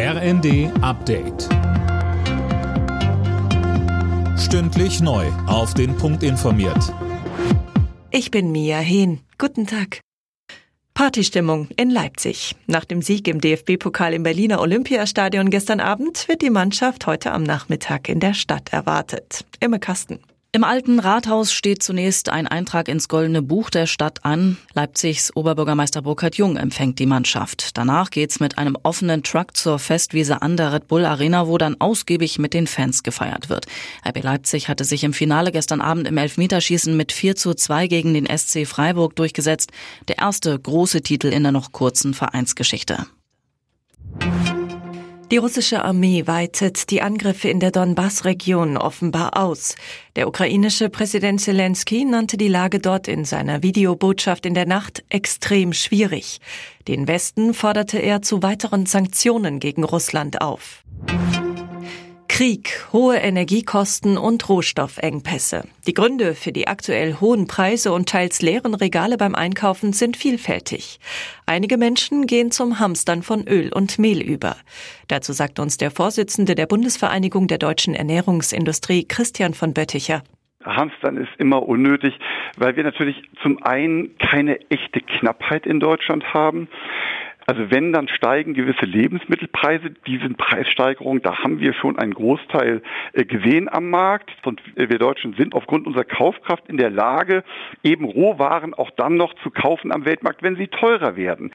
RND Update. Stündlich neu. Auf den Punkt informiert. Ich bin Mia Hehn. Guten Tag. Partystimmung in Leipzig. Nach dem Sieg im DFB-Pokal im Berliner Olympiastadion gestern Abend wird die Mannschaft heute am Nachmittag in der Stadt erwartet. Imme Kasten. Im alten Rathaus steht zunächst ein Eintrag ins Goldene Buch der Stadt an. Leipzigs Oberbürgermeister Burkhard Jung empfängt die Mannschaft. Danach geht's mit einem offenen Truck zur Festwiese an der Red Bull Arena, wo dann ausgiebig mit den Fans gefeiert wird. RB Leipzig hatte sich im Finale gestern Abend im Elfmeterschießen mit 4 zu 2 gegen den SC Freiburg durchgesetzt. Der erste große Titel in der noch kurzen Vereinsgeschichte. Die russische Armee weitet die Angriffe in der Donbass-Region offenbar aus. Der ukrainische Präsident Zelensky nannte die Lage dort in seiner Videobotschaft in der Nacht extrem schwierig. Den Westen forderte er zu weiteren Sanktionen gegen Russland auf. Krieg, hohe Energiekosten und Rohstoffengpässe. Die Gründe für die aktuell hohen Preise und teils leeren Regale beim Einkaufen sind vielfältig. Einige Menschen gehen zum Hamstern von Öl und Mehl über. Dazu sagt uns der Vorsitzende der Bundesvereinigung der deutschen Ernährungsindustrie, Christian von Bötticher. Hamstern ist immer unnötig, weil wir natürlich zum einen keine echte Knappheit in Deutschland haben. Also wenn, dann steigen gewisse Lebensmittelpreise. Diese Preissteigerung, da haben wir schon einen Großteil äh, gesehen am Markt. Und wir Deutschen sind aufgrund unserer Kaufkraft in der Lage, eben Rohwaren auch dann noch zu kaufen am Weltmarkt, wenn sie teurer werden.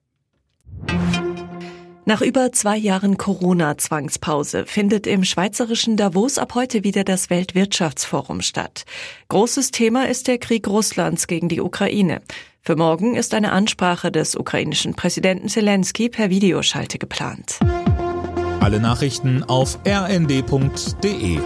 Nach über zwei Jahren Corona-Zwangspause findet im schweizerischen Davos ab heute wieder das Weltwirtschaftsforum statt. Großes Thema ist der Krieg Russlands gegen die Ukraine. Für morgen ist eine Ansprache des ukrainischen Präsidenten Zelensky per Videoschalte geplant. Alle Nachrichten auf rnd.de